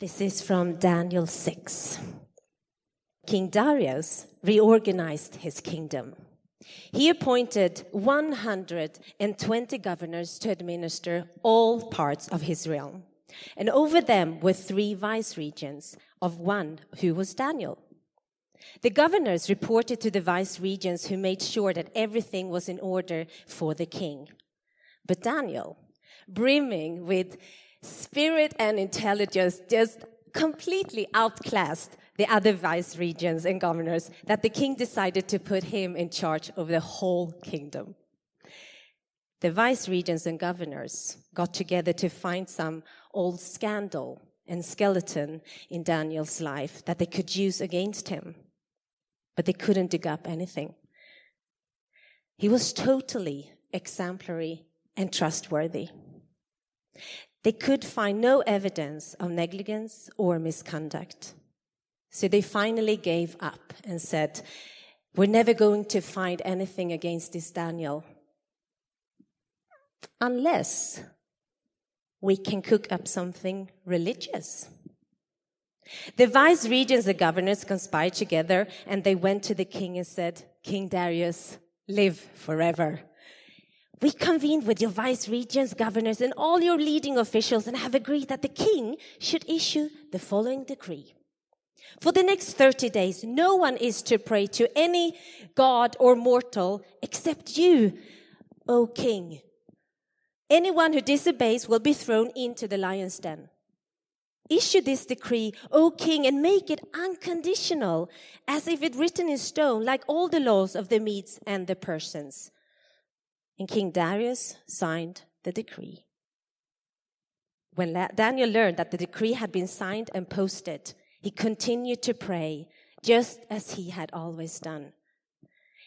This is from Daniel 6. King Darius reorganized his kingdom. He appointed 120 governors to administer all parts of his realm. And over them were three vice regents, of one who was Daniel. The governors reported to the vice regents who made sure that everything was in order for the king. But Daniel, brimming with spirit and intelligence, just completely outclassed the other vice regents and governors that the king decided to put him in charge of the whole kingdom. The vice regents and governors got together to find some old scandal and skeleton in Daniel's life that they could use against him. But they couldn't dig up anything. He was totally exemplary and trustworthy. They could find no evidence of negligence or misconduct. So they finally gave up and said, We're never going to find anything against this Daniel unless we can cook up something religious. The vice regents and governors conspired together and they went to the king and said, King Darius, live forever. We convened with your vice regents, governors, and all your leading officials and have agreed that the king should issue the following decree. For the next 30 days, no one is to pray to any god or mortal except you, O king. Anyone who disobeys will be thrown into the lion's den. Issue this decree, O king, and make it unconditional, as if it written in stone, like all the laws of the Medes and the Persians. And King Darius signed the decree. When Daniel learned that the decree had been signed and posted, he continued to pray, just as he had always done.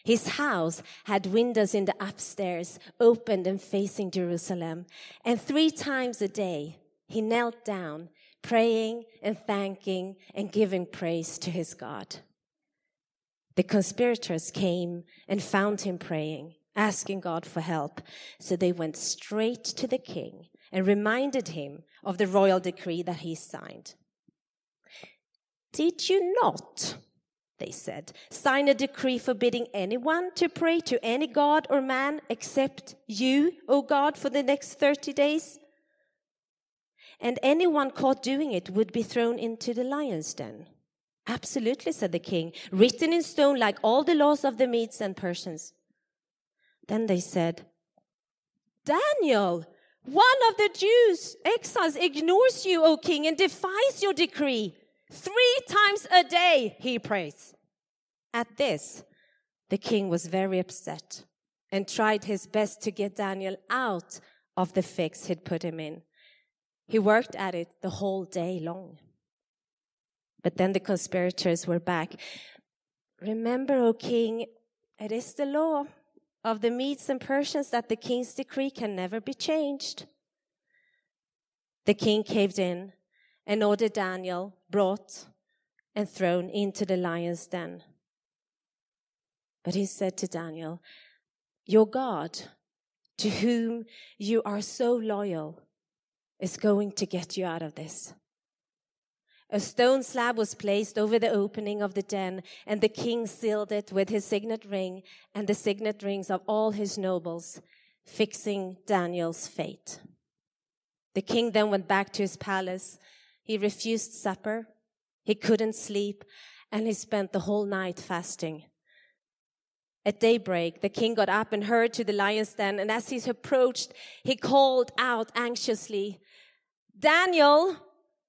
His house had windows in the upstairs, opened and facing Jerusalem. And three times a day, he knelt down, praying and thanking and giving praise to his God. The conspirators came and found him praying, asking God for help. So they went straight to the king and reminded him of the royal decree that he signed. Did you not? they said, sign a decree forbidding anyone to pray to any god or man except you, O God, for the next 30 days? And anyone caught doing it would be thrown into the lion's den. Absolutely, said the king, written in stone like all the laws of the Medes and Persians. Then they said, Daniel, one of the Jews, exiles, ignores you, O king, and defies your decree. Three times a day he prays. At this, the king was very upset and tried his best to get Daniel out of the fix he'd put him in. He worked at it the whole day long. But then the conspirators were back. Remember, O king, it is the law of the Medes and Persians that the king's decree can never be changed. The king caved in and ordered Daniel brought and thrown into the lion's den. But he said to Daniel, Your God, to whom you are so loyal, is going to get you out of this. A stone slab was placed over the opening of the den, and the king sealed it with his signet ring and the signet rings of all his nobles, fixing Daniel's fate. The king then went back to his palace he refused supper. He couldn't sleep and he spent the whole night fasting. At daybreak, the king got up and hurried to the lion's den. And as he approached, he called out anxiously, Daniel,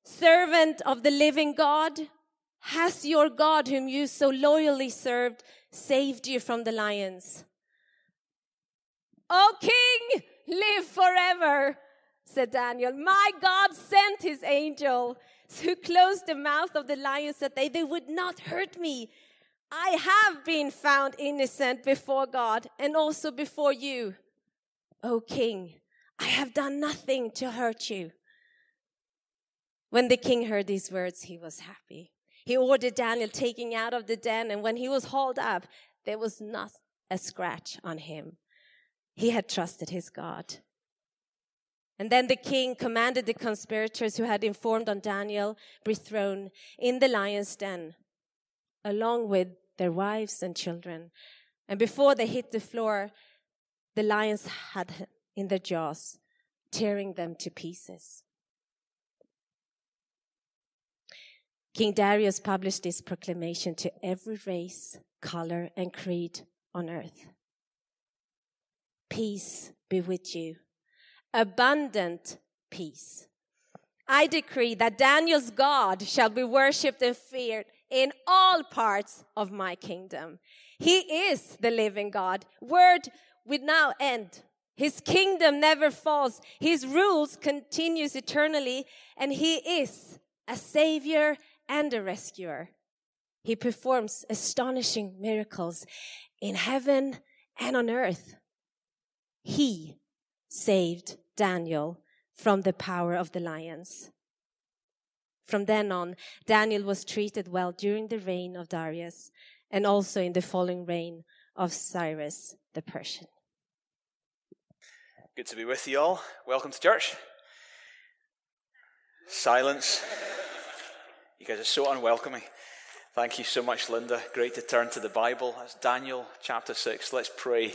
servant of the living God, has your God, whom you so loyally served, saved you from the lions? O king, live forever said Daniel. My God sent his angel who closed the mouth of the lions that they, they would not hurt me. I have been found innocent before God and also before you. O king, I have done nothing to hurt you. When the king heard these words, he was happy. He ordered Daniel taken out of the den, and when he was hauled up, there was not a scratch on him. He had trusted his God. And then the king commanded the conspirators who had informed on Daniel be thrown in the lion's den, along with their wives and children. And before they hit the floor, the lions had in their jaws, tearing them to pieces. King Darius published this proclamation to every race, color, and creed on earth. Peace be with you. Abundant peace. I decree that Daniel's God shall be worshipped and feared in all parts of my kingdom. He is the living God. Word would now end. His kingdom never falls. His rules continues eternally and he is a savior and a rescuer. He performs astonishing miracles in heaven and on earth. He saved Daniel from the power of the lions. From then on, Daniel was treated well during the reign of Darius and also in the following reign of Cyrus the Persian. Good to be with you all. Welcome to church. Silence. You guys are so unwelcoming. Thank you so much, Linda. Great to turn to the Bible. That's Daniel chapter 6. Let's pray,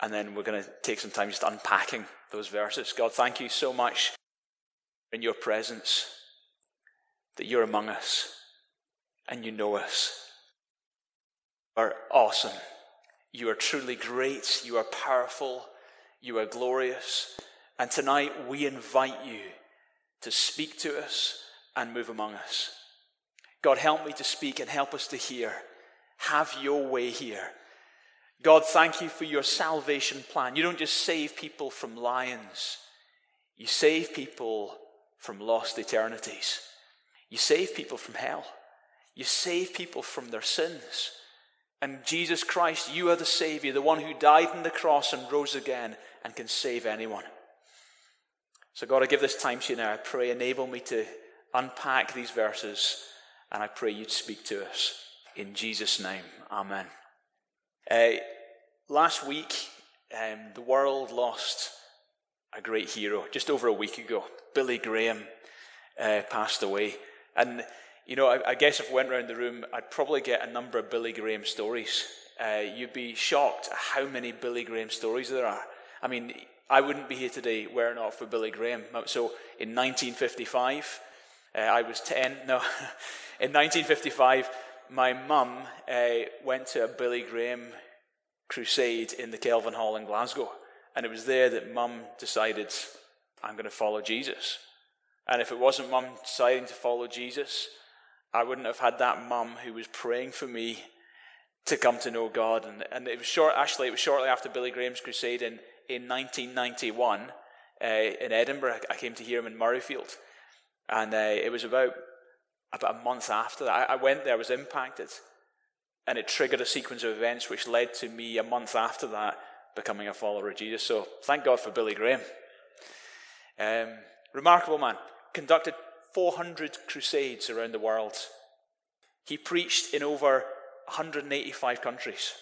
and then we're going to take some time just unpacking those verses. God, thank you so much in your presence that you're among us and you know us. You are awesome. You are truly great. You are powerful. You are glorious. And tonight we invite you to speak to us and move among us. God, help me to speak and help us to hear. Have your way here. God, thank you for your salvation plan. You don't just save people from lions, you save people from lost eternities. You save people from hell. You save people from their sins. And Jesus Christ, you are the Savior, the one who died on the cross and rose again and can save anyone. So, God, I give this time to you now. I pray, enable me to unpack these verses and I pray you'd speak to us. In Jesus' name, Amen. Uh, last week, um, the world lost a great hero just over a week ago. Billy Graham uh, passed away. And, you know, I, I, guess if I went around the room, I'd probably get a number of Billy Graham stories. Uh, you'd be shocked at how many Billy Graham stories there are. I mean, I wouldn't be here today were it not for Billy Graham. So in 1955, uh, I was 10. No, in 1955, my mum uh, went to a Billy Graham crusade in the Kelvin Hall in Glasgow. And it was there that mum decided, I'm going to follow Jesus. And if it wasn't mum deciding to follow Jesus, I wouldn't have had that mum who was praying for me to come to know God. And, and it was short, actually, it was shortly after Billy Graham's crusade in, in 1991 uh, in Edinburgh. I came to hear him in Murrayfield. And uh, it was about, about a month after that. I, I went there, I was impacted. And it triggered a sequence of events which led to me a month after that becoming a follower of Jesus. So thank God for Billy Graham. Um, remarkable man. Conducted 400 crusades around the world. He preached in over 185 countries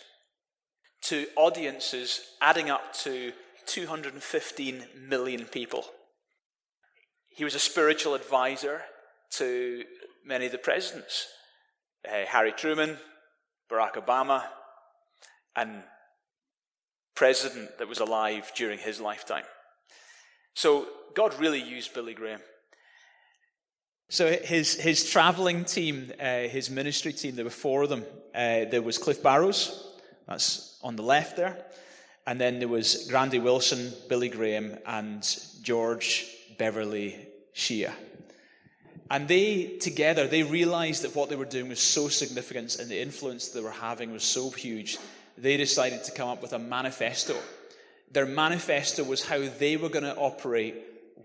to audiences adding up to 215 million people. He was a spiritual advisor to many of the presidents uh, Harry Truman, Barack Obama, and president that was alive during his lifetime. So God really used Billy Graham. So his his traveling team, uh, his ministry team, there were four of them. Uh, there was Cliff Barrows, that's on the left there, and then there was Grady Wilson, Billy Graham, and George Beverly Shea. And they, together, they realized that what they were doing was so significant and the influence they were having was so huge, they decided to come up with a manifesto. Their manifesto was how they were going to operate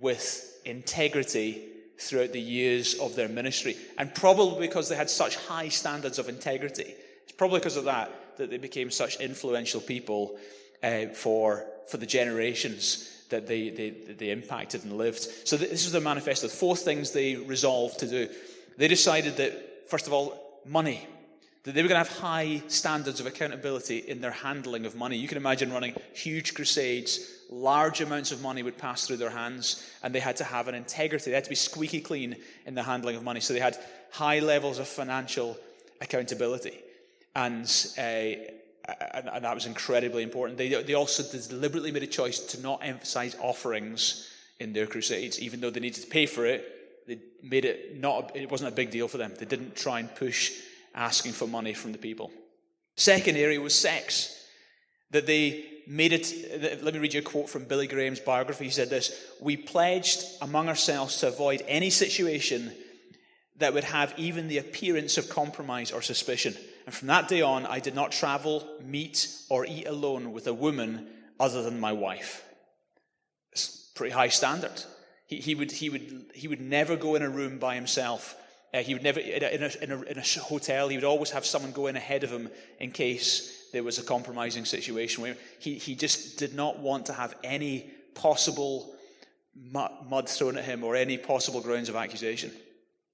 with integrity throughout the years of their ministry. And probably because they had such high standards of integrity, it's probably because of that that they became such influential people uh, for, for the generations that they, they, they impacted and lived. So this was their manifesto. Four things they resolved to do. They decided that, first of all, money. that they were going to have high standards of accountability in their handling of money. You can imagine running huge crusades, large amounts of money would pass through their hands, and they had to have an integrity. They had to be squeaky clean in the handling of money. So they had high levels of financial accountability. And, uh, and, and, that was incredibly important. They, they also deliberately made a choice to not emphasize offerings in their crusades, even though they needed to pay for it. They made it not, it wasn't a big deal for them. They didn't try and push asking for money from the people. Second area was sex. That they made it. Let me read you a quote from Billy Graham's biography. He said this We pledged among ourselves to avoid any situation that would have even the appearance of compromise or suspicion. And from that day on, I did not travel, meet, or eat alone with a woman other than my wife. It's pretty high standard. He, he, would, he, would, he would never go in a room by himself uh, he would never, in a, in, a, in a, hotel, he would always have someone go in ahead of him in case there was a compromising situation. Where he, he just did not want to have any possible mud thrown at him or any possible grounds of accusation.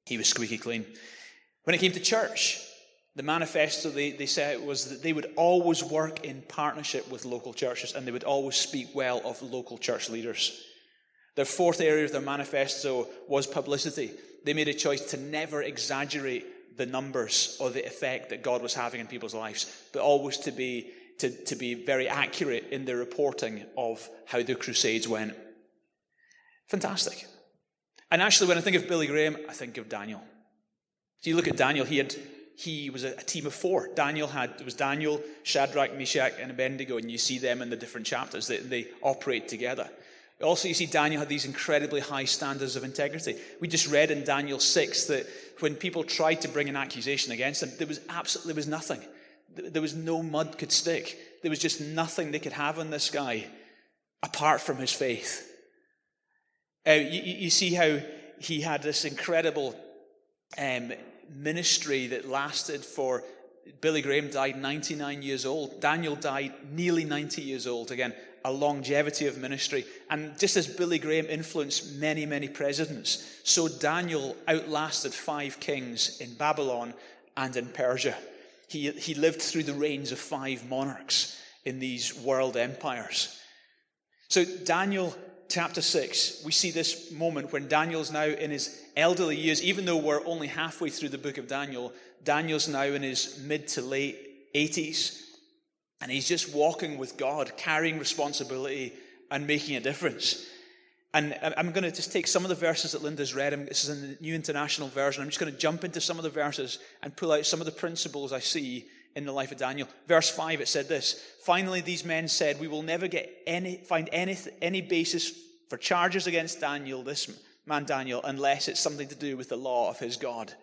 He was squeaky clean. When it came to church, the manifesto they, they said was that they would always work in partnership with local churches and they would always speak well of local church leaders. Their fourth area of their manifesto was publicity they made a choice to never exaggerate the numbers or the effect that God was having in people's lives, but always to be, to, to be very accurate in their reporting of how the crusades went. Fantastic. And actually, when I think of Billy Graham, I think of Daniel. So you look at Daniel, he had he was a, a team of four. Daniel had it was Daniel, Shadrach, Meshach, and Abednego, and you see them in the different chapters. They, they operate together. Also, you see, Daniel had these incredibly high standards of integrity. We just read in Daniel 6 that when people tried to bring an accusation against him, there was absolutely there was nothing. There was no mud could stick. There was just nothing they could have on this guy apart from his faith. Uh, you, you, see how he had this incredible um, ministry that lasted for. Billy Graham died 99 years old. Daniel died nearly 90 years old. Again, a longevity of ministry. And just as Billy Graham influenced many, many presidents, so Daniel outlasted five kings in Babylon and in Persia. He, he lived through the reigns of five monarchs in these world empires. So, Daniel chapter 6, we see this moment when Daniel's now in his elderly years, even though we're only halfway through the book of Daniel, Daniel's now in his mid to late 80s. And he's just walking with God, carrying responsibility and making a difference. And I'm going to just take some of the verses that Linda's read. This is in the New International Version. I'm just going to jump into some of the verses and pull out some of the principles I see in the life of Daniel. Verse 5, it said this Finally, these men said, We will never get any, find any, any basis for charges against Daniel, this man Daniel, unless it's something to do with the law of his God.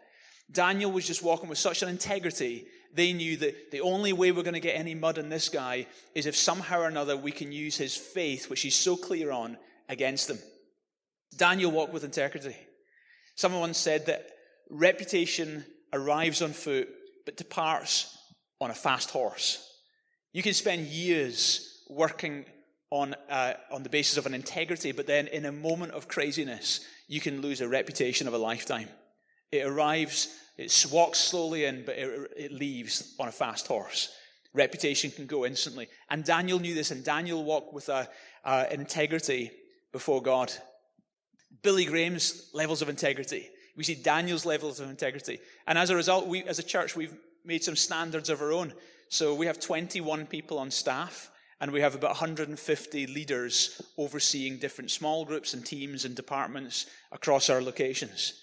Daniel was just walking with such an integrity they knew that the only way we're going to get any mud in this guy is if somehow or another we can use his faith, which he's so clear on, against them. Daniel walked with integrity. Someone once said that reputation arrives on foot but departs on a fast horse. You can spend years working on, uh, on the basis of an integrity, but then in a moment of craziness, you can lose a reputation of a lifetime. It arrives it walks slowly in, but it, it leaves on a fast horse. Reputation can go instantly. And Daniel knew this, and Daniel walked with a, uh, integrity before God. Billy Graham's levels of integrity. We see Daniel's levels of integrity. And as a result, we, as a church, we've made some standards of our own. So we have 21 people on staff, and we have about 150 leaders overseeing different small groups and teams and departments across our locations.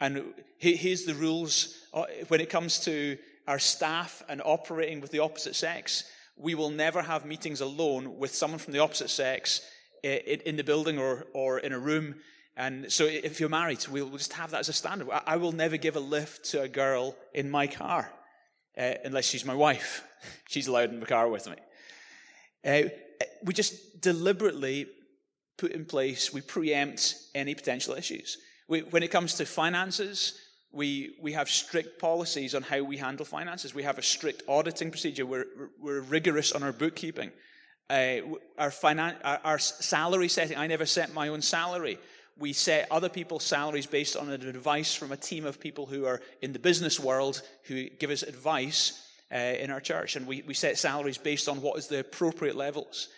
And here's the rules uh, when it comes to our staff and operating with the opposite sex. We will never have meetings alone with someone from the opposite sex in the building or, or in a room. And so if you're married, we'll just have that as a standard. I will never give a lift to a girl in my car uh, unless she's my wife. She's allowed in the car with me. Uh, we just deliberately put in place, we preempt any potential issues. We, when it comes to finances, we, we have strict policies on how we handle finances. We have a strict auditing procedure. We're, we're rigorous on our bookkeeping. Uh, our, finan- our, our salary setting, I never set my own salary. We set other people's salaries based on advice from a team of people who are in the business world who give us advice uh, in our church. And we, we set salaries based on what is the appropriate levels.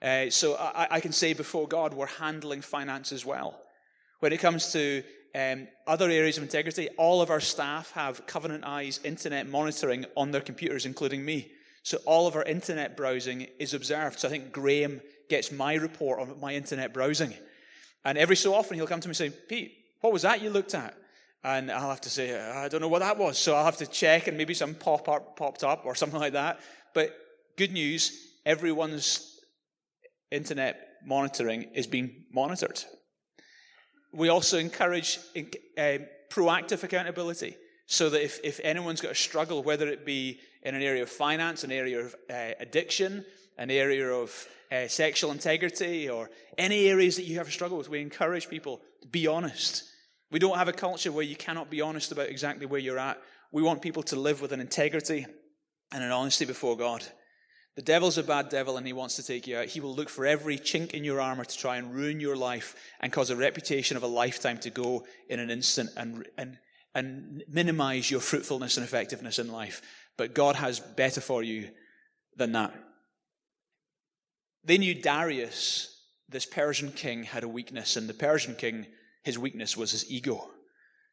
Uh, so I, I, can say before God, we're handling finances well. When it comes to um, other areas of integrity, all of our staff have Covenant Eyes internet monitoring on their computers, including me. So all of our internet browsing is observed. So I think Graham gets my report on my internet browsing. And every so often he'll come to me and say, Pete, what was that you looked at? And I'll have to say, I don't know what that was. So I'll have to check and maybe some pop up popped up or something like that. But good news, everyone's internet monitoring is being monitored. We also encourage uh, proactive accountability so that if, if anyone's got a struggle, whether it be in an area of finance, an area of uh, addiction, an area of uh, sexual integrity, or any areas that you have a struggle with, we encourage people to be honest. We don't have a culture where you cannot be honest about exactly where you're at. We want people to live with an integrity and an honesty before God. The devil's a bad devil and he wants to take you out. He will look for every chink in your armor to try and ruin your life and cause a reputation of a lifetime to go in an instant and, and, and minimize your fruitfulness and effectiveness in life. But God has better for you than that. They knew Darius, this Persian king, had a weakness, and the Persian king, his weakness was his ego.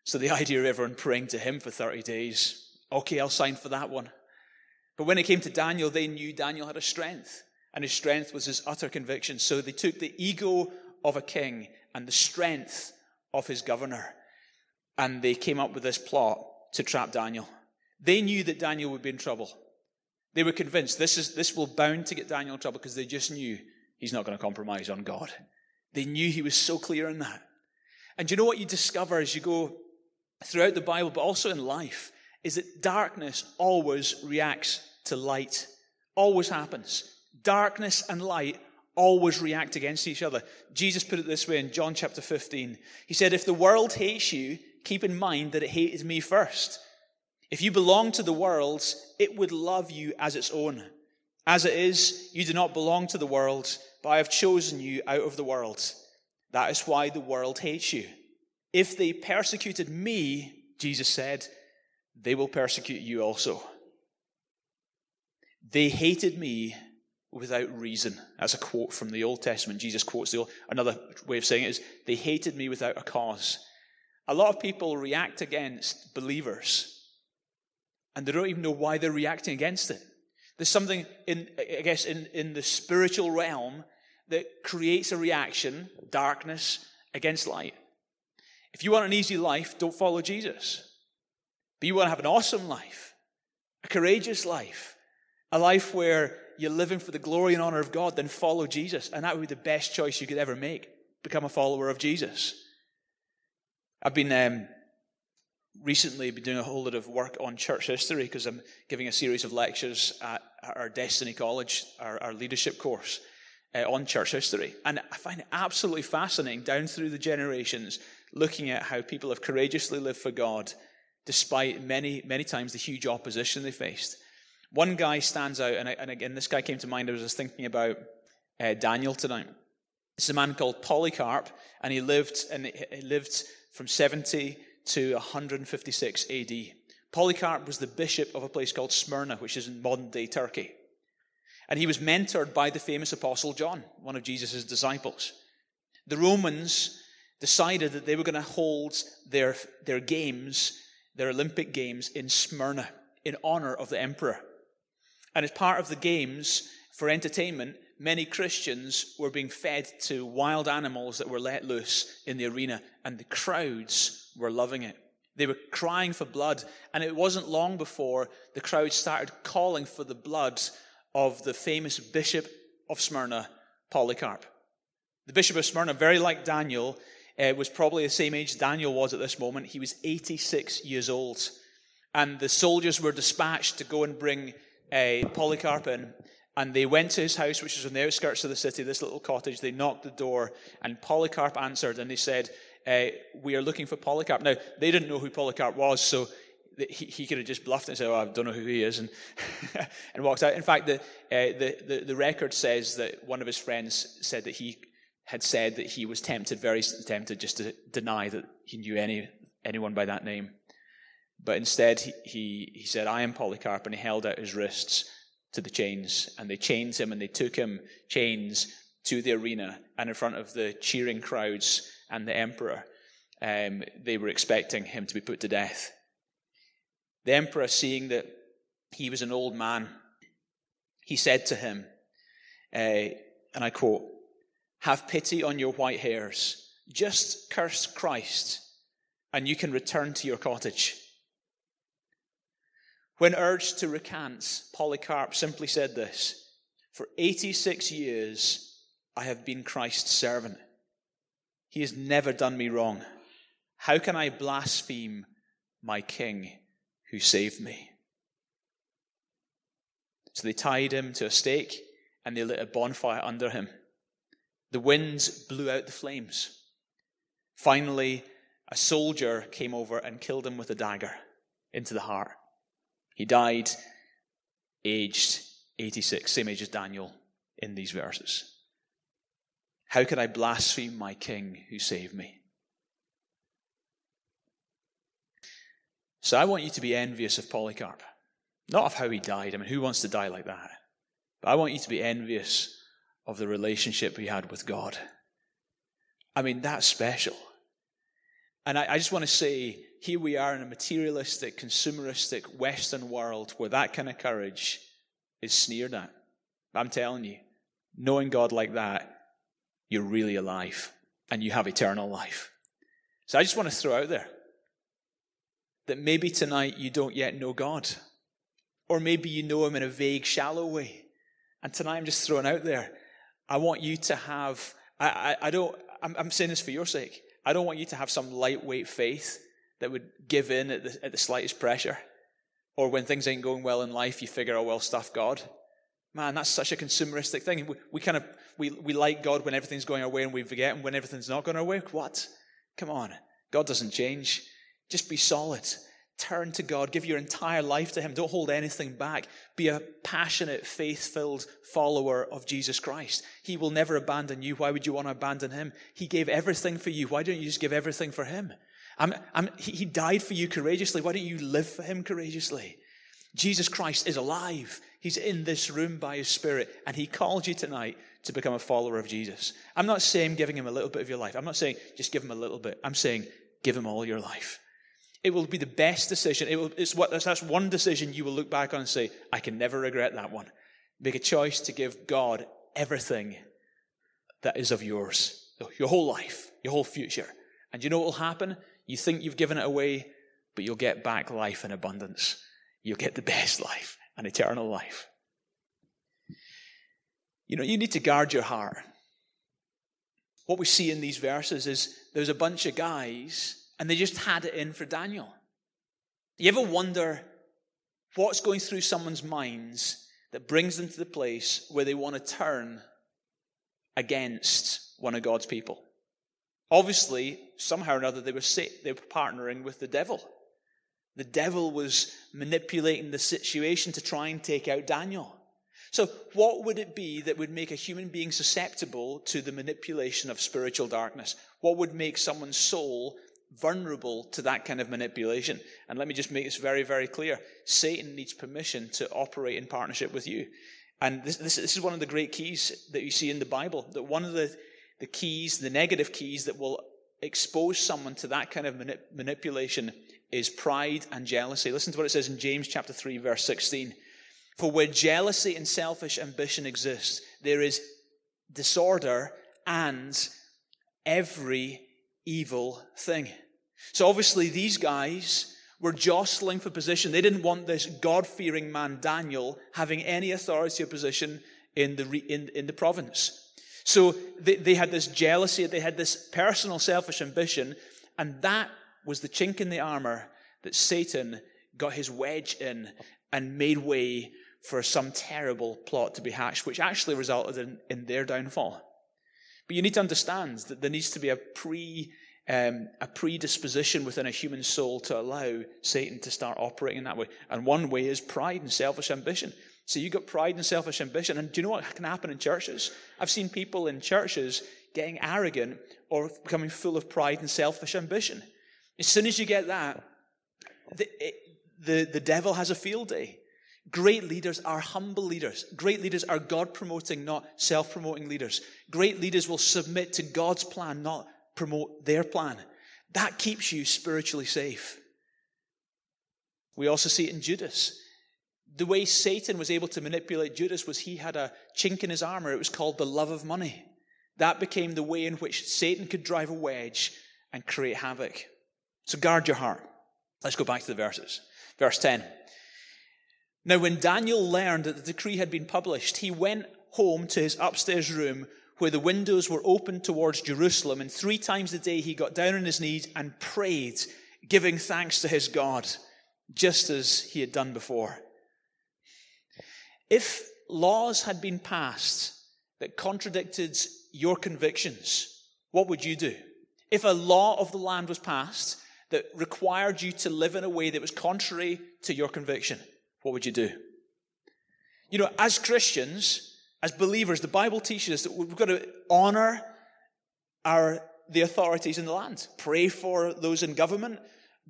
So the idea of everyone praying to him for 30 days, okay, I'll sign for that one. But when it came to Daniel, they knew Daniel had a strength, and his strength was his utter conviction. So they took the ego of a king and the strength of his governor, and they came up with this plot to trap Daniel. They knew that Daniel would be in trouble. They were convinced this, is, this will bound to get Daniel in trouble because they just knew he's not going to compromise on God. They knew he was so clear in that. And you know what you discover as you go throughout the Bible, but also in life, is that darkness always reacts to light. Always happens. Darkness and light always react against each other. Jesus put it this way in John chapter 15. He said, If the world hates you, keep in mind that it hated me first. If you belong to the world, it would love you as its own. As it is, you do not belong to the world, but I have chosen you out of the world. That is why the world hates you. If they persecuted me, Jesus said, they will persecute you also. They hated me without reason. That's a quote from the Old Testament. Jesus quotes the old, another way of saying it is, they hated me without a cause. A lot of people react against believers and they don't even know why they're reacting against it. There's something in, I guess, in, in the spiritual realm that creates a reaction, darkness against light. If you want an easy life, don't follow Jesus. But you want to have an awesome life, a courageous life, a life where you're living for the glory and honor of God, then follow Jesus. And that would be the best choice you could ever make. Become a follower of Jesus. I've been um, recently been doing a whole lot of work on church history because I'm giving a series of lectures at our Destiny College, our, our leadership course. Uh, on church history. And I find it absolutely fascinating down through the generations, looking at how people have courageously lived for God despite many, many times the huge opposition they faced. One guy stands out, and, I, and again, this guy came to mind as I was thinking about uh, Daniel tonight. It's a man called Polycarp, and he lived, and he lived from 70 to 156 AD. Polycarp was the bishop of a place called Smyrna, which is in modern day Turkey. And he was mentored by the famous apostle John, one of Jesus' disciples. The Romans decided that they were going to hold their, their games their Olympic Games in Smyrna in honor of the emperor. And as part of the games, for entertainment, many Christians were being fed to wild animals that were let loose in the arena, and the crowds were loving it. They were crying for blood, and it wasn't long before the crowd started calling for the blood of the famous bishop of Smyrna, Polycarp. The bishop of Smyrna, very like Daniel, uh, was probably the same age Daniel was at this moment. He was 86 years old. And the soldiers were dispatched to go and bring uh, Polycarp in. And they went to his house, which was on the outskirts of the city, this little cottage. They knocked the door, and Polycarp answered, and they said, uh, We are looking for Polycarp. Now, they didn't know who Polycarp was, so he, he could have just bluffed and said, Oh, I don't know who he is, and, and walked out. In fact, the, uh, the, the, the record says that one of his friends said that he had said that he was tempted, very tempted, just to deny that he knew any, anyone by that name. But instead, he, he, he said, I am Polycarp, and he held out his wrists to the chains. And they chained him, and they took him, chains, to the arena. And in front of the cheering crowds and the emperor, um, they were expecting him to be put to death. The emperor, seeing that he was an old man, he said to him, uh, and I quote, Have pity on your white hairs. Just curse Christ, and you can return to your cottage. When urged to recant, Polycarp simply said this For 86 years I have been Christ's servant. He has never done me wrong. How can I blaspheme my king who saved me? So they tied him to a stake and they lit a bonfire under him. The winds blew out the flames. Finally, a soldier came over and killed him with a dagger into the heart. He died aged 86, same age as Daniel in these verses. How could I blaspheme my king who saved me? So I want you to be envious of Polycarp. Not of how he died. I mean, who wants to die like that? But I want you to be envious of the relationship he had with God. I mean, that's special. And I, I just want to say here we are in a materialistic, consumeristic Western world where that kind of courage is sneered at. I'm telling you, knowing God like that, you're really alive and you have eternal life. So I just want to throw out there that maybe tonight you don't yet know God. Or maybe you know him in a vague, shallow way. And tonight I'm just throwing out there, I want you to have, I, I, I don't, I'm, I'm saying this for your sake. I don't want you to have some lightweight faith that would give in at the, at the slightest pressure. Or when things ain't going well in life, you figure, oh, well, stuff God. Man, that's such a consumeristic thing. We, we kind of, we, we like God when everything's going our way and we forget him when everything's not going our way. What? Come on. God doesn't change. Just be solid. Turn to God. Give your entire life to Him. Don't hold anything back. Be a passionate, faith filled follower of Jesus Christ. He will never abandon you. Why would you want to abandon Him? He gave everything for you. Why don't you just give everything for Him? I'm, I'm, he died for you courageously. Why don't you live for Him courageously? Jesus Christ is alive. He's in this room by His Spirit, and He called you tonight to become a follower of Jesus. I'm not saying giving Him a little bit of your life. I'm not saying just give Him a little bit. I'm saying give Him all your life. It will be the best decision. It will, it's what, that's one decision you will look back on and say, I can never regret that one. Make a choice to give God everything that is of yours, your whole life, your whole future. And you know what will happen? You think you've given it away, but you'll get back life in abundance. You'll get the best life, an eternal life. You know, you need to guard your heart. What we see in these verses is there's a bunch of guys and they just had it in for Daniel. Do you ever wonder what's going through someone's minds that brings them to the place where they want to turn against one of God's people? Obviously, somehow or another, they were, they were partnering with the devil. The devil was manipulating the situation to try and take out Daniel. So, what would it be that would make a human being susceptible to the manipulation of spiritual darkness? What would make someone's soul vulnerable to that kind of manipulation. And let me just make this very, very clear Satan needs permission to operate in partnership with you. And this, this, this, is one of the great keys that you see in the Bible. That one of the, the keys, the negative keys that will expose someone to that kind of manip- manipulation is pride and jealousy. Listen to what it says in James chapter 3, verse 16. For where jealousy and selfish ambition exist, there is disorder and every evil thing. So obviously, these guys were jostling for position. They didn't want this God fearing man, Daniel, having any authority or position in the, in, in the province. So they, they had this jealousy, they had this personal selfish ambition, and that was the chink in the armor that Satan got his wedge in and made way for some terrible plot to be hatched, which actually resulted in, in their downfall. But you need to understand that there needs to be a pre um, a predisposition within a human soul to allow Satan to start operating in that way. And one way is pride and selfish ambition. So you've got pride and selfish ambition. And do you know what can happen in churches? I've seen people in churches getting arrogant or becoming full of pride and selfish ambition. As soon as you get that, the, it, the, the devil has a field day. Great leaders are humble leaders. Great leaders are God promoting, not self promoting leaders. Great leaders will submit to God's plan, not promote their plan. That keeps you spiritually safe. We also see it in Judas. The way Satan was able to manipulate Judas was he had a chink in his armor. It was called the love of money. That became the way in which Satan could drive a wedge and create havoc. So guard your heart. Let's go back to the verses. Verse 10. Now, when Daniel learned that the decree had been published, he went home to his upstairs room where the windows were open towards Jerusalem, and three times a day he got down on his knees and prayed, giving thanks to his God, just as he had done before. If laws had been passed that contradicted your convictions, what would you do? If a law of the land was passed that required you to live in a way that was contrary to your conviction, what would you do? You know, as Christians, as believers, the Bible teaches us that we've got to honor our the authorities in the land, pray for those in government,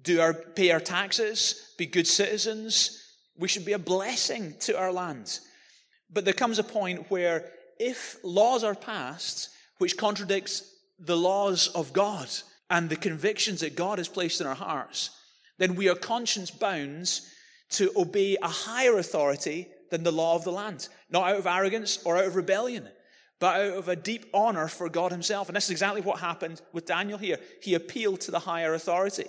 do our pay our taxes, be good citizens. We should be a blessing to our land. But there comes a point where if laws are passed which contradicts the laws of God and the convictions that God has placed in our hearts, then we are conscience bound to obey a higher authority than the law of the land. Not out of arrogance or out of rebellion, but out of a deep honor for God Himself. And this is exactly what happened with Daniel here. He appealed to the higher authority.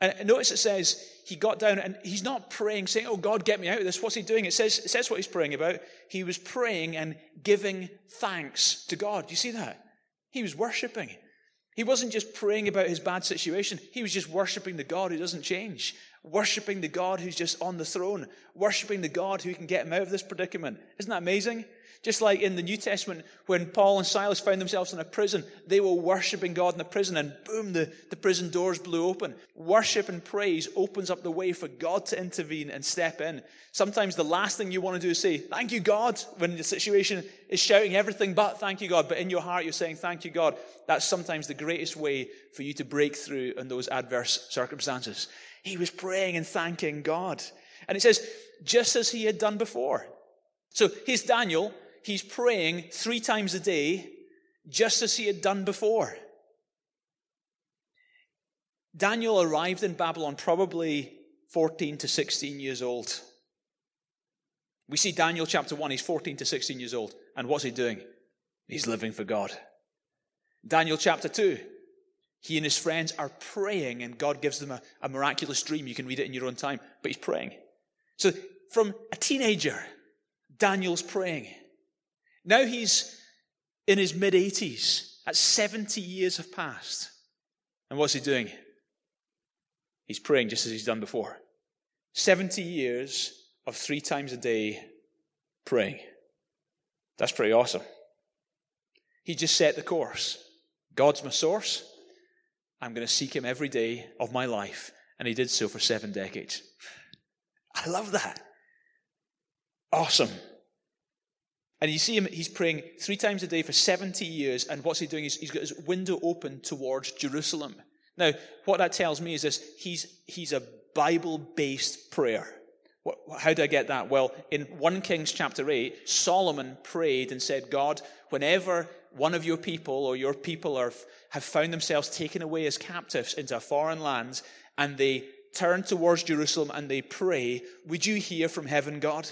And notice it says he got down and he's not praying, saying, Oh God, get me out of this. What's he doing? It says, it says what he's praying about. He was praying and giving thanks to God. You see that? He was worshiping. He wasn't just praying about his bad situation, he was just worshiping the God who doesn't change, worshiping the God who's just on the throne, worshiping the God who can get him out of this predicament. Isn't that amazing? Just like in the New Testament, when Paul and Silas found themselves in a prison, they were worshiping God in the prison, and boom, the, the prison doors blew open. Worship and praise opens up the way for God to intervene and step in. Sometimes the last thing you want to do is say, Thank you, God, when the situation is shouting everything but thank you, God. But in your heart, you're saying, Thank you, God. That's sometimes the greatest way for you to break through in those adverse circumstances. He was praying and thanking God. And it says, just as he had done before. So here's Daniel he's praying three times a day, just as he had done before. Daniel arrived in Babylon probably 14 to 16 years old. We see Daniel chapter 1, he's 14 to 16 years old. And what's he doing? He's living for God. Daniel chapter 2, he and his friends are praying, and God gives them a, a miraculous dream. You can read it in your own time, but he's praying. So, from a teenager, Daniel's praying. Now he's in his mid 80s. At 70 years have passed. And what's he doing? He's praying just as he's done before. 70 years of three times a day praying. That's pretty awesome. He just set the course. God's my source. I'm going to seek him every day of my life. And he did so for seven decades. I love that. Awesome. And you see him, he's praying three times a day for 70 years. And what's he doing? He's, he's got his window open towards Jerusalem. Now, what that tells me is this he's, he's a Bible based prayer. What, how do I get that? Well, in 1 Kings chapter 8, Solomon prayed and said, God, whenever one of your people or your people are, have found themselves taken away as captives into a foreign land and they turn towards Jerusalem and they pray, would you hear from heaven, God?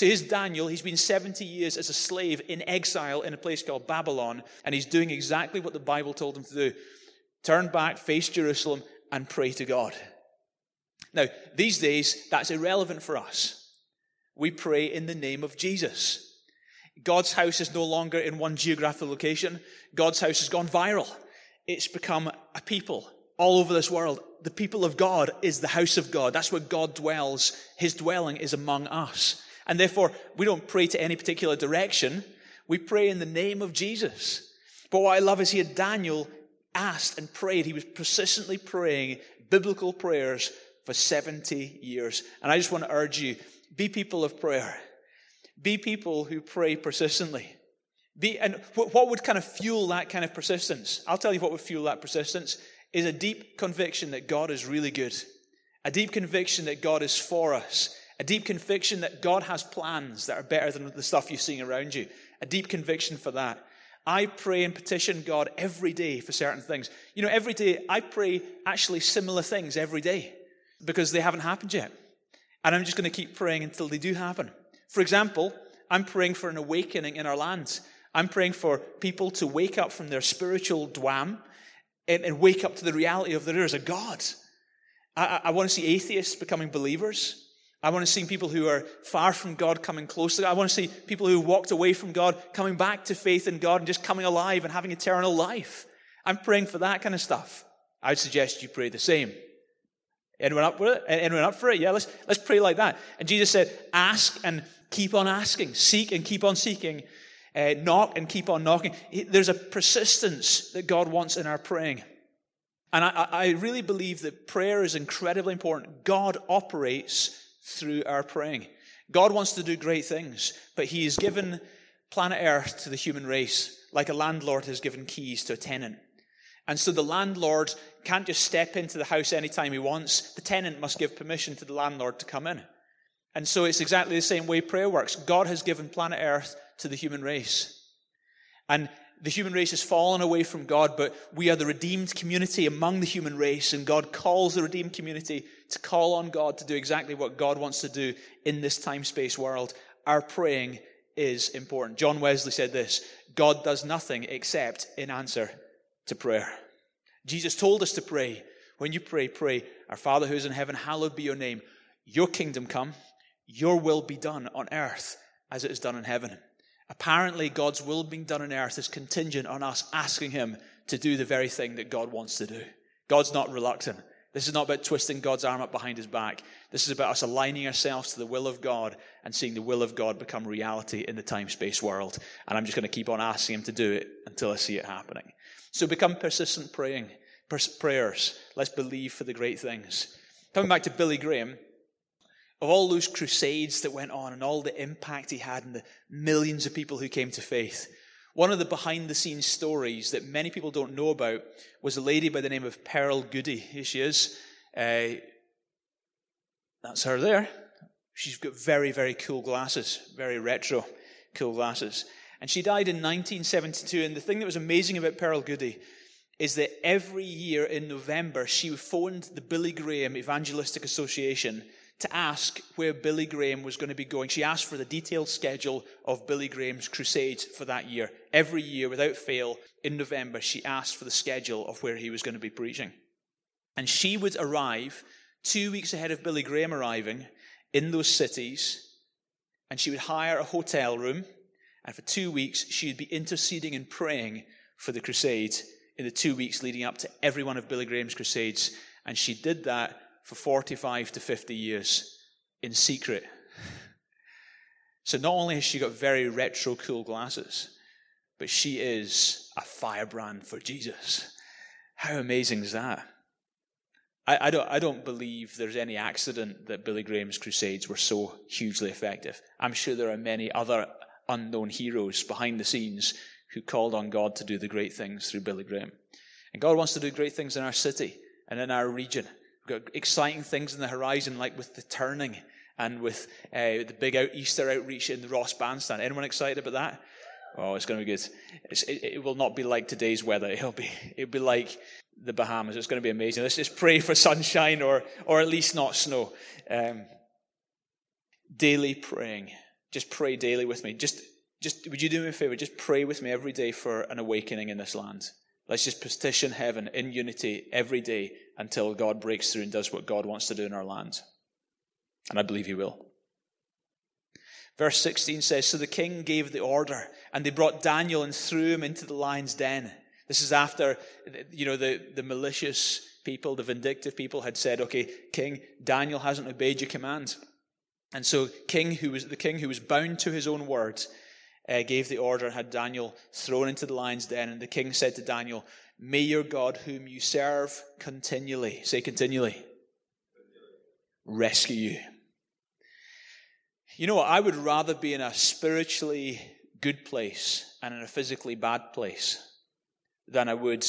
So here's Daniel. He's been 70 years as a slave in exile in a place called Babylon, and he's doing exactly what the Bible told him to do turn back, face Jerusalem, and pray to God. Now, these days, that's irrelevant for us. We pray in the name of Jesus. God's house is no longer in one geographical location. God's house has gone viral. It's become a people all over this world. The people of God is the house of God. That's where God dwells. His dwelling is among us. And therefore, we don't pray to any particular direction. We pray in the name of Jesus. But what I love is here Daniel asked and prayed. He was persistently praying biblical prayers for 70 years. And I just want to urge you be people of prayer. Be people who pray persistently. Be, and what would kind of fuel that kind of persistence? I'll tell you what would fuel that persistence is a deep conviction that God is really good, a deep conviction that God is for us, a deep conviction that God has plans that are better than the stuff you're seeing around you, a deep conviction for that. I pray and petition God every day for certain things. You know, every day I pray actually similar things every day because they haven't happened yet. And I'm just going to keep praying until they do happen. For example, I'm praying for an awakening in our lands. I'm praying for people to wake up from their spiritual dwam and, and wake up to the reality of there is a God. I, I want to see atheists becoming believers. I want to see people who are far from God coming closer. I want to see people who walked away from God coming back to faith in God and just coming alive and having eternal life. I'm praying for that kind of stuff. I would suggest you pray the same. Anyone up for it? Anyone up for it? Yeah, let's, let's pray like that. And Jesus said, ask and keep on asking, seek and keep on seeking, uh, knock and keep on knocking. There's a persistence that God wants in our praying. And I, I really believe that prayer is incredibly important. God operates through our praying. God wants to do great things, but He has given planet Earth to the human race like a landlord has given keys to a tenant. And so the landlord can't just step into the house anytime he wants. The tenant must give permission to the landlord to come in. And so it's exactly the same way prayer works. God has given planet Earth to the human race. And the human race has fallen away from God, but we are the redeemed community among the human race, and God calls the redeemed community to call on God to do exactly what God wants to do in this time space world. Our praying is important. John Wesley said this God does nothing except in answer to prayer. Jesus told us to pray. When you pray, pray, Our Father who is in heaven, hallowed be your name. Your kingdom come, your will be done on earth as it is done in heaven. Apparently, God's will being done on earth is contingent on us asking Him to do the very thing that God wants to do. God's not reluctant. This is not about twisting God's arm up behind his back. This is about us aligning ourselves to the will of God and seeing the will of God become reality in the time space world. And I'm just going to keep on asking him to do it until I see it happening. So become persistent praying, prayers. Let's believe for the great things. Coming back to Billy Graham, of all those crusades that went on and all the impact he had and the millions of people who came to faith, one of the behind the scenes stories that many people don't know about was a lady by the name of Pearl Goody. Here she is. Uh, that's her there. She's got very, very cool glasses, very retro cool glasses. And she died in 1972. And the thing that was amazing about Pearl Goody is that every year in November, she phoned the Billy Graham Evangelistic Association to ask where Billy Graham was going to be going. She asked for the detailed schedule of Billy Graham's crusades for that year. Every year, without fail, in November, she asked for the schedule of where he was going to be preaching. And she would arrive two weeks ahead of Billy Graham arriving in those cities, and she would hire a hotel room, and for two weeks, she would be interceding and praying for the crusades in the two weeks leading up to every one of Billy Graham's crusades. And she did that for 45 to 50 years in secret. So not only has she got very retro cool glasses, but she is a firebrand for Jesus. How amazing is that? I, I, don't, I don't believe there's any accident that Billy Graham's crusades were so hugely effective. I'm sure there are many other unknown heroes behind the scenes who called on God to do the great things through Billy Graham. And God wants to do great things in our city and in our region. Exciting things in the horizon, like with the turning and with uh, the big out Easter outreach in the Ross Bandstand. Anyone excited about that? Oh, it's going to be good. It, it, will not be like today's weather. It'll be, it'll be like the Bahamas. It's going to be amazing. Let's just pray for sunshine or, or at least not snow. Um, daily praying. Just pray daily with me. Just, just, would you do me a favor? Just pray with me every day for an awakening in this land. Let's just petition heaven in unity every day until God breaks through and does what God wants to do in our land. And I believe He will. Verse 16 says So the king gave the order, and they brought Daniel and threw him into the lion's den. This is after, you know, the, the malicious people, the vindictive people had said, okay, King, Daniel hasn't obeyed your command. And so king who was, the king who was bound to his own word uh, gave the order and had Daniel thrown into the lion's den. And the king said to Daniel, May your God, whom you serve continually, say continually, rescue you. You know what? I would rather be in a spiritually good place and in a physically bad place than I would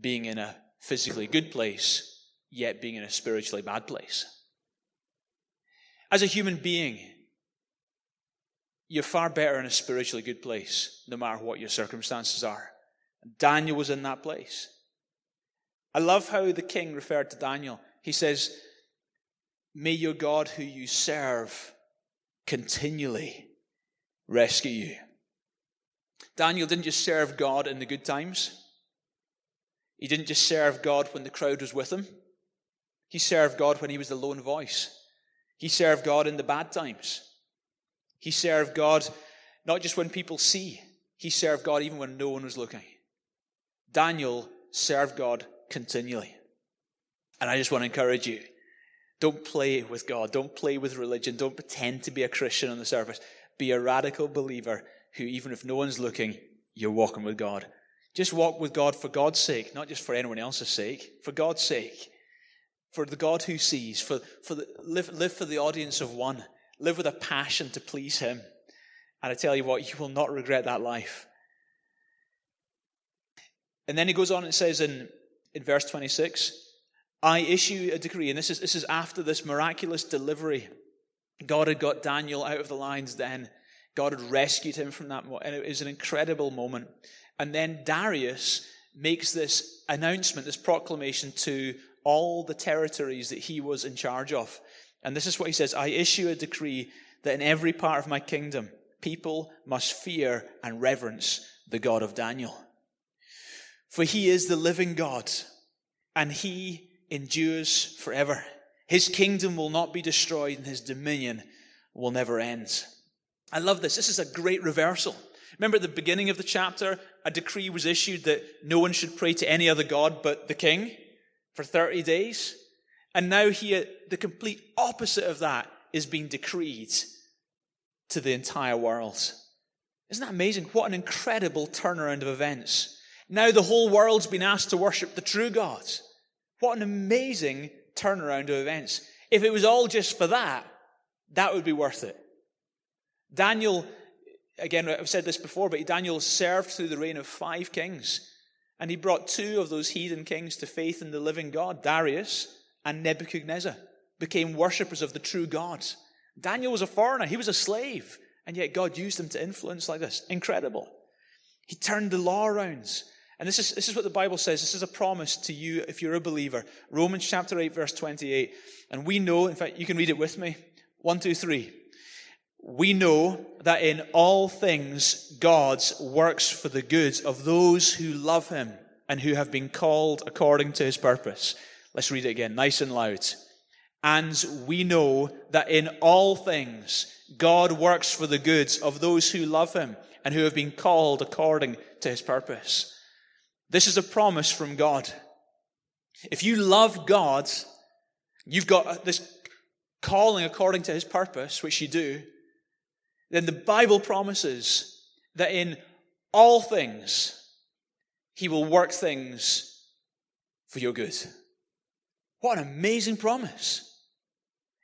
being in a physically good place, yet being in a spiritually bad place. As a human being, you're far better in a spiritually good place, no matter what your circumstances are. Daniel was in that place. I love how the king referred to Daniel. He says, May your God who you serve continually rescue you. Daniel didn't just serve God in the good times. He didn't just serve God when the crowd was with him. He served God when he was the lone voice. He served God in the bad times. He served God not just when people see, he served God even when no one was looking. Daniel served God continually. And I just want to encourage you don't play with God. Don't play with religion. Don't pretend to be a Christian on the surface. Be a radical believer who, even if no one's looking, you're walking with God. Just walk with God for God's sake, not just for anyone else's sake, for God's sake. For the God who sees, for, for the, live, live for the audience of one. Live with a passion to please Him. And I tell you what, you will not regret that life. And then he goes on and says in, in verse 26, I issue a decree, and this is, this is after this miraculous delivery. God had got Daniel out of the lion's den. God had rescued him from that, and it was an incredible moment. And then Darius makes this announcement, this proclamation to all the territories that he was in charge of. And this is what he says I issue a decree that in every part of my kingdom, people must fear and reverence the God of Daniel. For he is the living God, and he endures forever. His kingdom will not be destroyed, and his dominion will never end. I love this. This is a great reversal. Remember at the beginning of the chapter, a decree was issued that no one should pray to any other God but the king for 30 days. And now here, the complete opposite of that is being decreed to the entire world. Isn't that amazing? What an incredible turnaround of events. Now the whole world's been asked to worship the true God. What an amazing turnaround of events. If it was all just for that, that would be worth it. Daniel, again, I've said this before, but Daniel served through the reign of five kings. And he brought two of those heathen kings to faith in the living God. Darius and Nebuchadnezzar became worshippers of the true God. Daniel was a foreigner, he was a slave, and yet God used him to influence like this. Incredible. He turned the law around. And this is, this is what the Bible says. This is a promise to you if you're a believer. Romans chapter 8, verse 28. And we know, in fact, you can read it with me. One, two, three. We know that in all things God works for the good of those who love him and who have been called according to his purpose. Let's read it again, nice and loud. And we know that in all things God works for the good of those who love him and who have been called according to his purpose. This is a promise from God. If you love God, you've got this calling according to his purpose, which you do, then the Bible promises that in all things, he will work things for your good. What an amazing promise.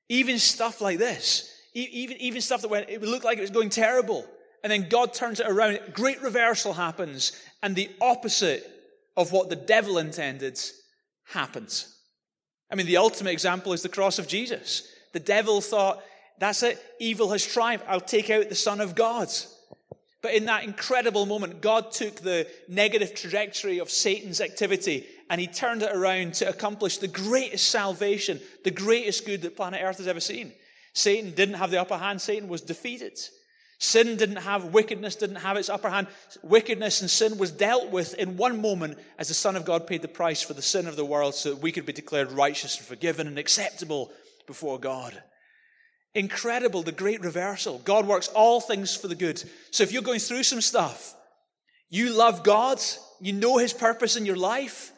Even stuff like this, even, even stuff that went, it would look like it was going terrible, and then God turns it around. Great reversal happens, and the opposite of what the devil intended happens. I mean, the ultimate example is the cross of Jesus. The devil thought, that's it, evil has triumphed. I'll take out the Son of God. But in that incredible moment, God took the negative trajectory of Satan's activity and he turned it around to accomplish the greatest salvation, the greatest good that planet Earth has ever seen. Satan didn't have the upper hand, Satan was defeated. Sin didn't have, wickedness didn't have its upper hand. Wickedness and sin was dealt with in one moment as the Son of God paid the price for the sin of the world so that we could be declared righteous and forgiven and acceptable before God. Incredible, the great reversal. God works all things for the good. So if you're going through some stuff, you love God, you know His purpose in your life,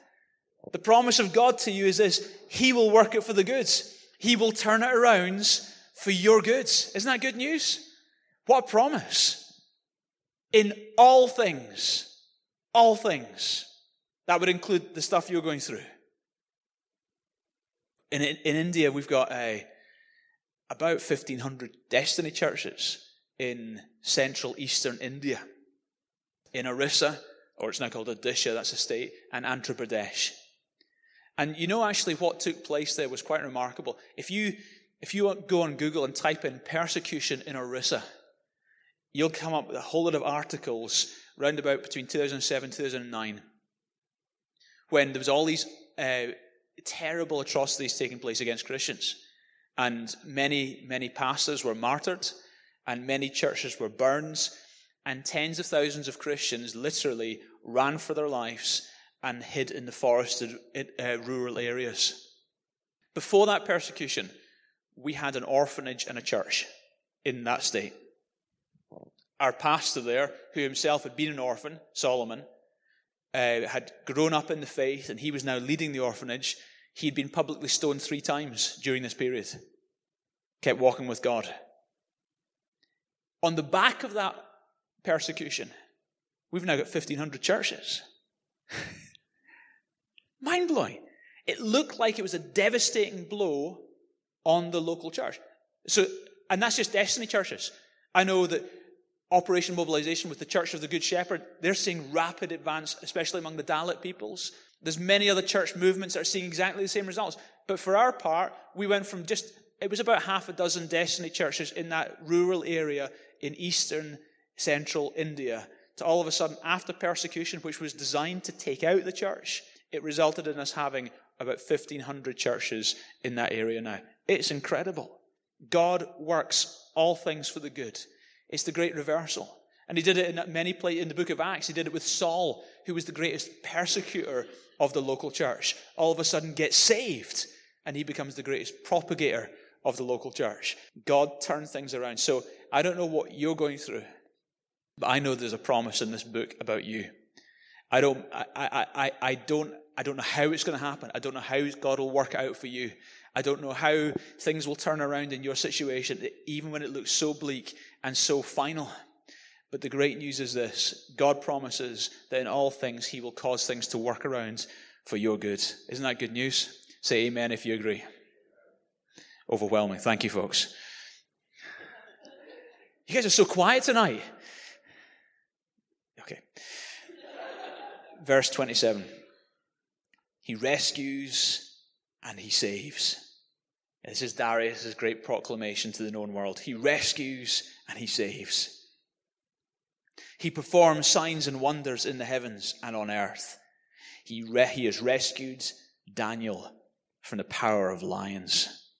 the promise of God to you is this He will work it for the good. He will turn it around for your good. Isn't that good news? What a promise. In all things, all things. That would include the stuff you're going through. In, in India, we've got a, about 1,500 destiny churches in central eastern India. in Orissa, or it's now called Odisha, that's a state, and Andhra Pradesh. And you know, actually, what took place there was quite remarkable. If you, if you go on Google and type in persecution in Orissa, you'll come up with a whole lot of articles round about between 2007 and 2009 when there was all these uh, terrible atrocities taking place against Christians. And many, many pastors were martyred, and many churches were burned, and tens of thousands of Christians literally ran for their lives and hid in the forested uh, rural areas. Before that persecution, we had an orphanage and a church in that state. Our pastor there, who himself had been an orphan, Solomon, uh, had grown up in the faith and he was now leading the orphanage. He'd been publicly stoned three times during this period, kept walking with God. On the back of that persecution, we've now got 1,500 churches. Mind blowing. It looked like it was a devastating blow on the local church. So, and that's just Destiny churches. I know that Operation Mobilization with the Church of the Good Shepherd, they're seeing rapid advance, especially among the Dalit peoples. There's many other church movements that are seeing exactly the same results. But for our part, we went from just, it was about half a dozen Destiny churches in that rural area in eastern central India to all of a sudden, after persecution, which was designed to take out the church, it resulted in us having about 1,500 churches in that area now. It's incredible. God works all things for the good. It's the great reversal. And he did it in many places in the book of Acts. He did it with Saul, who was the greatest persecutor of the local church. All of a sudden gets saved, and he becomes the greatest propagator of the local church. God turned things around. So I don't know what you're going through, but I know there's a promise in this book about you. I don't, I, I, I, I don't, I don't know how it's going to happen. I don't know how God will work it out for you. I don't know how things will turn around in your situation, even when it looks so bleak and so final. But the great news is this God promises that in all things He will cause things to work around for your good. Isn't that good news? Say amen if you agree. Overwhelming. Thank you, folks. You guys are so quiet tonight. Okay. Verse 27. He rescues and he saves. This is Darius' great proclamation to the known world. He rescues and he saves. He performs signs and wonders in the heavens and on earth. He, re- he has rescued Daniel from the power of lions.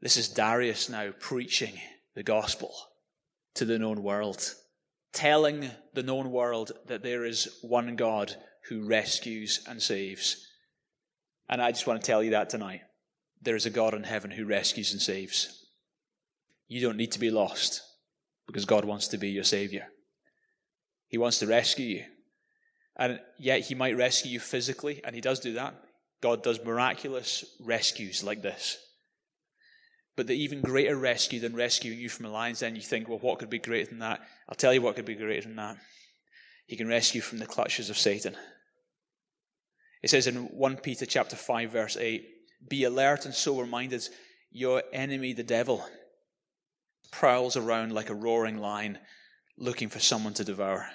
This is Darius now preaching the gospel to the known world, telling the known world that there is one God who rescues and saves. And I just want to tell you that tonight. There is a God in heaven who rescues and saves. You don't need to be lost because God wants to be your Savior. He wants to rescue you. And yet, He might rescue you physically, and He does do that. God does miraculous rescues like this. But the even greater rescue than rescuing you from a lion's den, you think, well, what could be greater than that? I'll tell you what could be greater than that. He can rescue from the clutches of Satan. It says in 1 Peter chapter 5, verse 8, be alert and sober minded. Your enemy, the devil, prowls around like a roaring lion looking for someone to devour.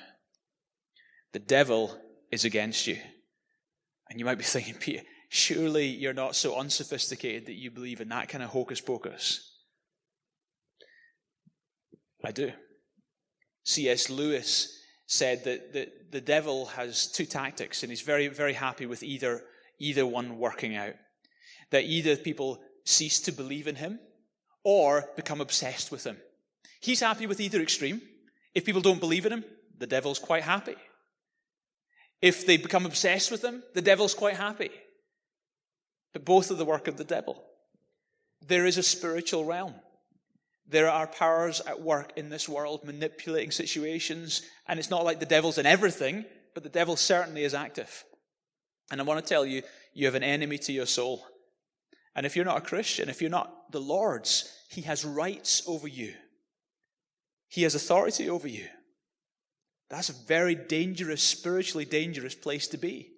The devil is against you. And you might be thinking, Peter, surely you're not so unsophisticated that you believe in that kind of hocus pocus. I do. C.S. Lewis said that the, the devil has two tactics, and he's very, very happy with either, either one working out. That either people cease to believe in him or become obsessed with him. He's happy with either extreme. If people don't believe in him, the devil's quite happy. If they become obsessed with him, the devil's quite happy. But both are the work of the devil. There is a spiritual realm. There are powers at work in this world manipulating situations, and it's not like the devil's in everything, but the devil certainly is active. And I want to tell you, you have an enemy to your soul. And if you're not a Christian, if you're not the Lord's, He has rights over you. He has authority over you. That's a very dangerous, spiritually dangerous place to be.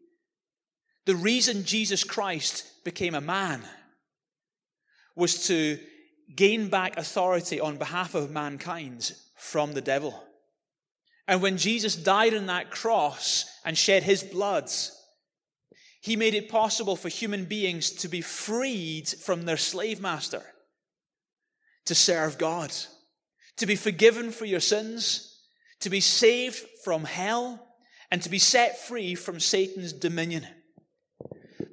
The reason Jesus Christ became a man was to gain back authority on behalf of mankind from the devil. And when Jesus died on that cross and shed his blood, he made it possible for human beings to be freed from their slave master, to serve God, to be forgiven for your sins, to be saved from hell, and to be set free from Satan's dominion.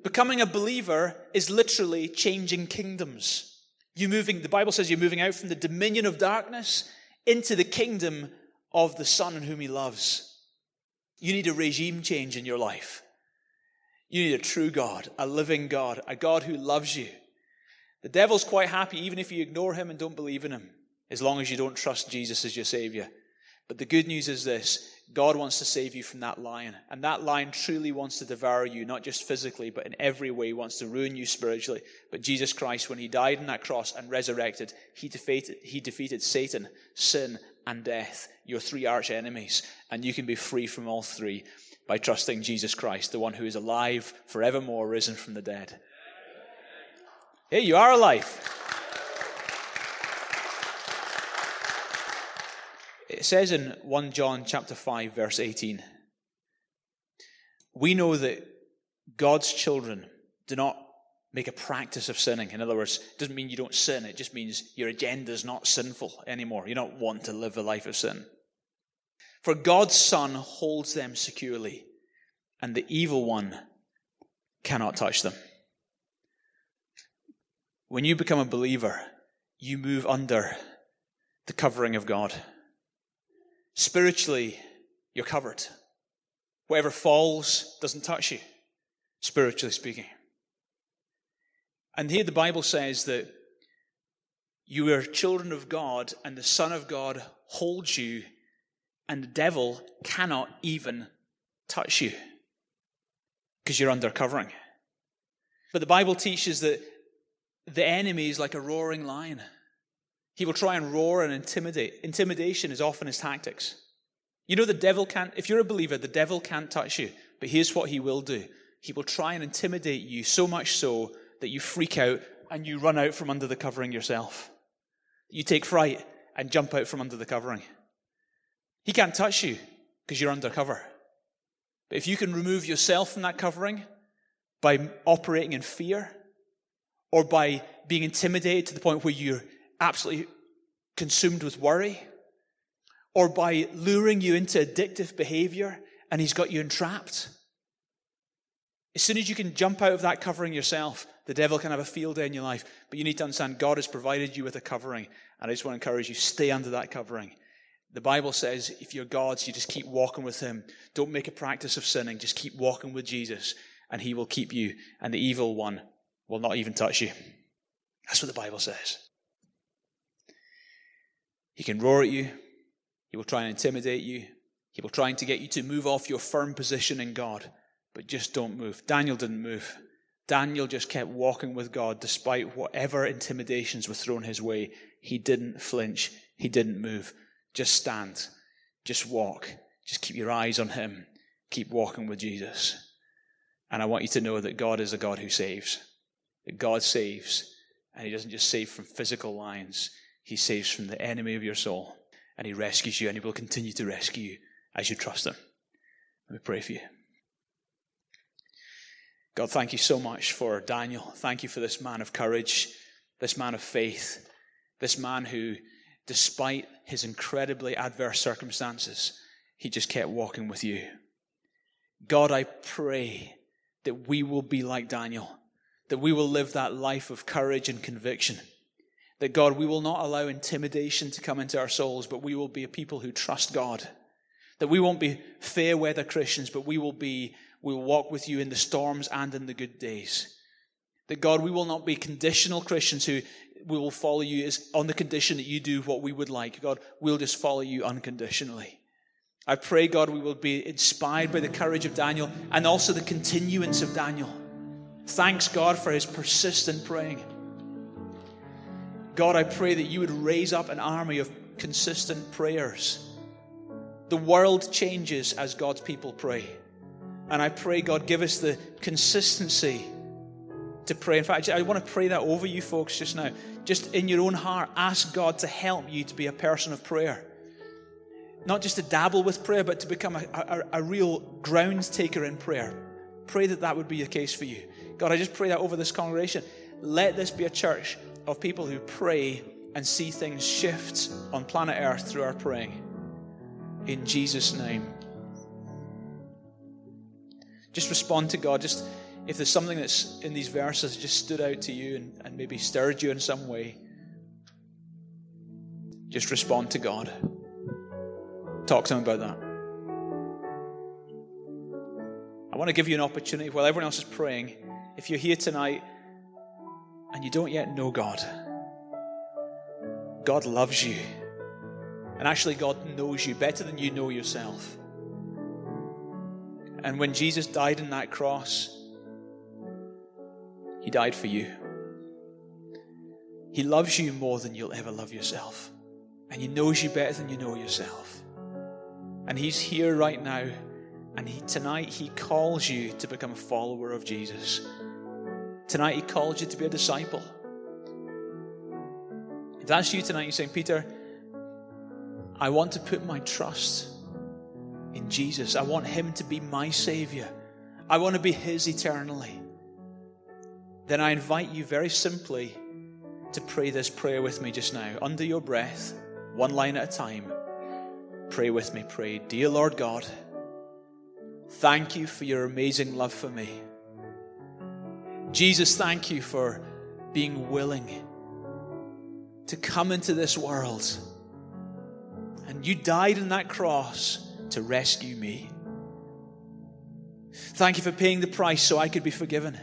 Becoming a believer is literally changing kingdoms. You moving, the Bible says you're moving out from the dominion of darkness into the kingdom of the Son in whom He loves. You need a regime change in your life. You need a true God, a living God, a God who loves you. The devil's quite happy even if you ignore him and don't believe in him, as long as you don't trust Jesus as your Savior. But the good news is this God wants to save you from that lion. And that lion truly wants to devour you, not just physically, but in every way, wants to ruin you spiritually. But Jesus Christ, when he died on that cross and resurrected, he defeated, he defeated Satan, sin, and death, your three arch enemies. And you can be free from all three by trusting Jesus Christ, the one who is alive, forevermore risen from the dead. Hey, you are alive. It says in 1 John chapter 5 verse 18, we know that God's children do not make a practice of sinning. In other words, it doesn't mean you don't sin, it just means your agenda is not sinful anymore. You don't want to live a life of sin. For God's Son holds them securely, and the evil one cannot touch them. When you become a believer, you move under the covering of God. Spiritually, you're covered. Whatever falls doesn't touch you, spiritually speaking. And here the Bible says that you are children of God, and the Son of God holds you, and the devil cannot even touch you because you're under covering. But the Bible teaches that the enemy is like a roaring lion. He will try and roar and intimidate. Intimidation is often his tactics. You know, the devil can't, if you're a believer, the devil can't touch you. But here's what he will do he will try and intimidate you so much so that you freak out and you run out from under the covering yourself. You take fright and jump out from under the covering. He can't touch you because you're undercover. But if you can remove yourself from that covering by operating in fear or by being intimidated to the point where you're absolutely consumed with worry, or by luring you into addictive behavior and he's got you entrapped. As soon as you can jump out of that covering yourself, the devil can have a field day in your life. But you need to understand God has provided you with a covering. And I just want to encourage you stay under that covering. The Bible says if you're God's, you just keep walking with Him. Don't make a practice of sinning. Just keep walking with Jesus, and He will keep you, and the evil one will not even touch you. That's what the Bible says. He can roar at you. He will try and intimidate you. He will try to get you to move off your firm position in God. But just don't move. Daniel didn't move. Daniel just kept walking with God despite whatever intimidations were thrown his way. He didn't flinch. He didn't move. Just stand. Just walk. Just keep your eyes on him. Keep walking with Jesus. And I want you to know that God is a God who saves. That God saves. And he doesn't just save from physical lines. He saves from the enemy of your soul, and He rescues you, and He will continue to rescue you as you trust Him. Let me pray for you. God, thank you so much for Daniel. Thank you for this man of courage, this man of faith, this man who, despite his incredibly adverse circumstances, he just kept walking with you. God, I pray that we will be like Daniel, that we will live that life of courage and conviction that God, we will not allow intimidation to come into our souls, but we will be a people who trust God. That we won't be fair weather Christians, but we will be, we will walk with you in the storms and in the good days. That God, we will not be conditional Christians who we will follow you on the condition that you do what we would like. God, we'll just follow you unconditionally. I pray, God, we will be inspired by the courage of Daniel and also the continuance of Daniel. Thanks, God, for his persistent praying. God, I pray that you would raise up an army of consistent prayers. The world changes as God's people pray. And I pray, God, give us the consistency to pray. In fact, I want to pray that over you folks just now. Just in your own heart, ask God to help you to be a person of prayer. not just to dabble with prayer, but to become a, a, a real ground taker in prayer. Pray that that would be the case for you. God, I just pray that over this congregation. Let this be a church of people who pray and see things shift on planet Earth through our praying. In Jesus' name. Just respond to God. Just if there's something that's in these verses just stood out to you and, and maybe stirred you in some way, just respond to God. Talk to Him about that. I want to give you an opportunity while everyone else is praying. If you're here tonight and you don't yet know God, God loves you. And actually, God knows you better than you know yourself. And when Jesus died on that cross, He died for you. He loves you more than you'll ever love yourself. And He knows you better than you know yourself. And He's here right now. And he, tonight He calls you to become a follower of Jesus. Tonight He calls you to be a disciple. If that's you tonight, you're saying, Peter, I want to put my trust in Jesus. I want Him to be my Savior. I want to be His eternally. Then I invite you very simply to pray this prayer with me just now, under your breath, one line at a time. Pray with me. Pray, Dear Lord God, thank you for your amazing love for me. Jesus, thank you for being willing to come into this world. And you died on that cross to rescue me. Thank you for paying the price so I could be forgiven.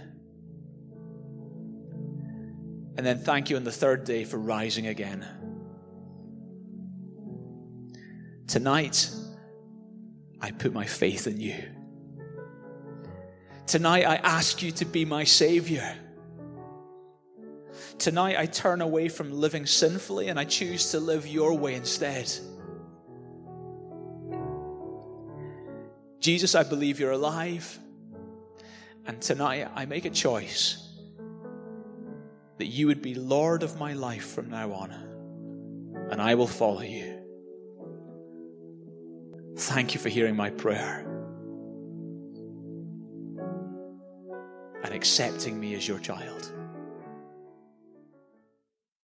And then thank you on the third day for rising again. Tonight, I put my faith in you. Tonight, I ask you to be my Savior. Tonight, I turn away from living sinfully and I choose to live your way instead. Jesus, I believe you're alive. And tonight I make a choice that you would be Lord of my life from now on. And I will follow you. Thank you for hearing my prayer and accepting me as your child.